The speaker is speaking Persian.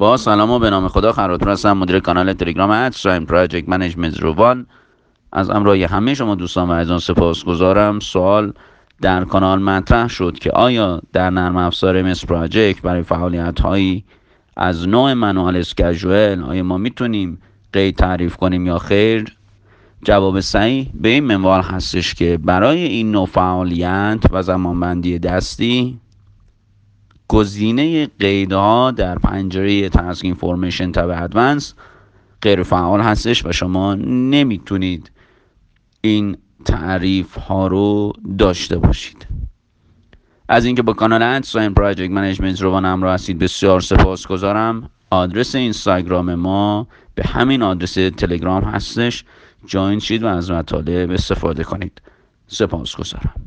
با سلام و به نام خدا خیراتون هستم مدیر کانال تلگرام at sign project management روان از همراهی همه شما دوستان و عزیزان سپاسگزارم. سوال در کانال مطرح شد که آیا در نرم افزار MS Project برای فعالیت هایی از نوع manual schedule آیا ما می‌تونیم قید تعریف کنیم یا خیر؟ جواب صحیح به این منوال هستش که برای این نوع فعالیت و زمانبندی دستی گزینه قیدها در پنجره task information tab advanced غیر فعال هستش و شما نمی‌تونید این تعریف ها رو داشته باشید. از اینکه با کانال at sign project management رو همراه هستید بسیار سپاسگزارم. آدرس اینستاگرام ما به همین آدرس تلگرام هستش. join شید و از مطالب استفاده کنید. سپاسگزارم.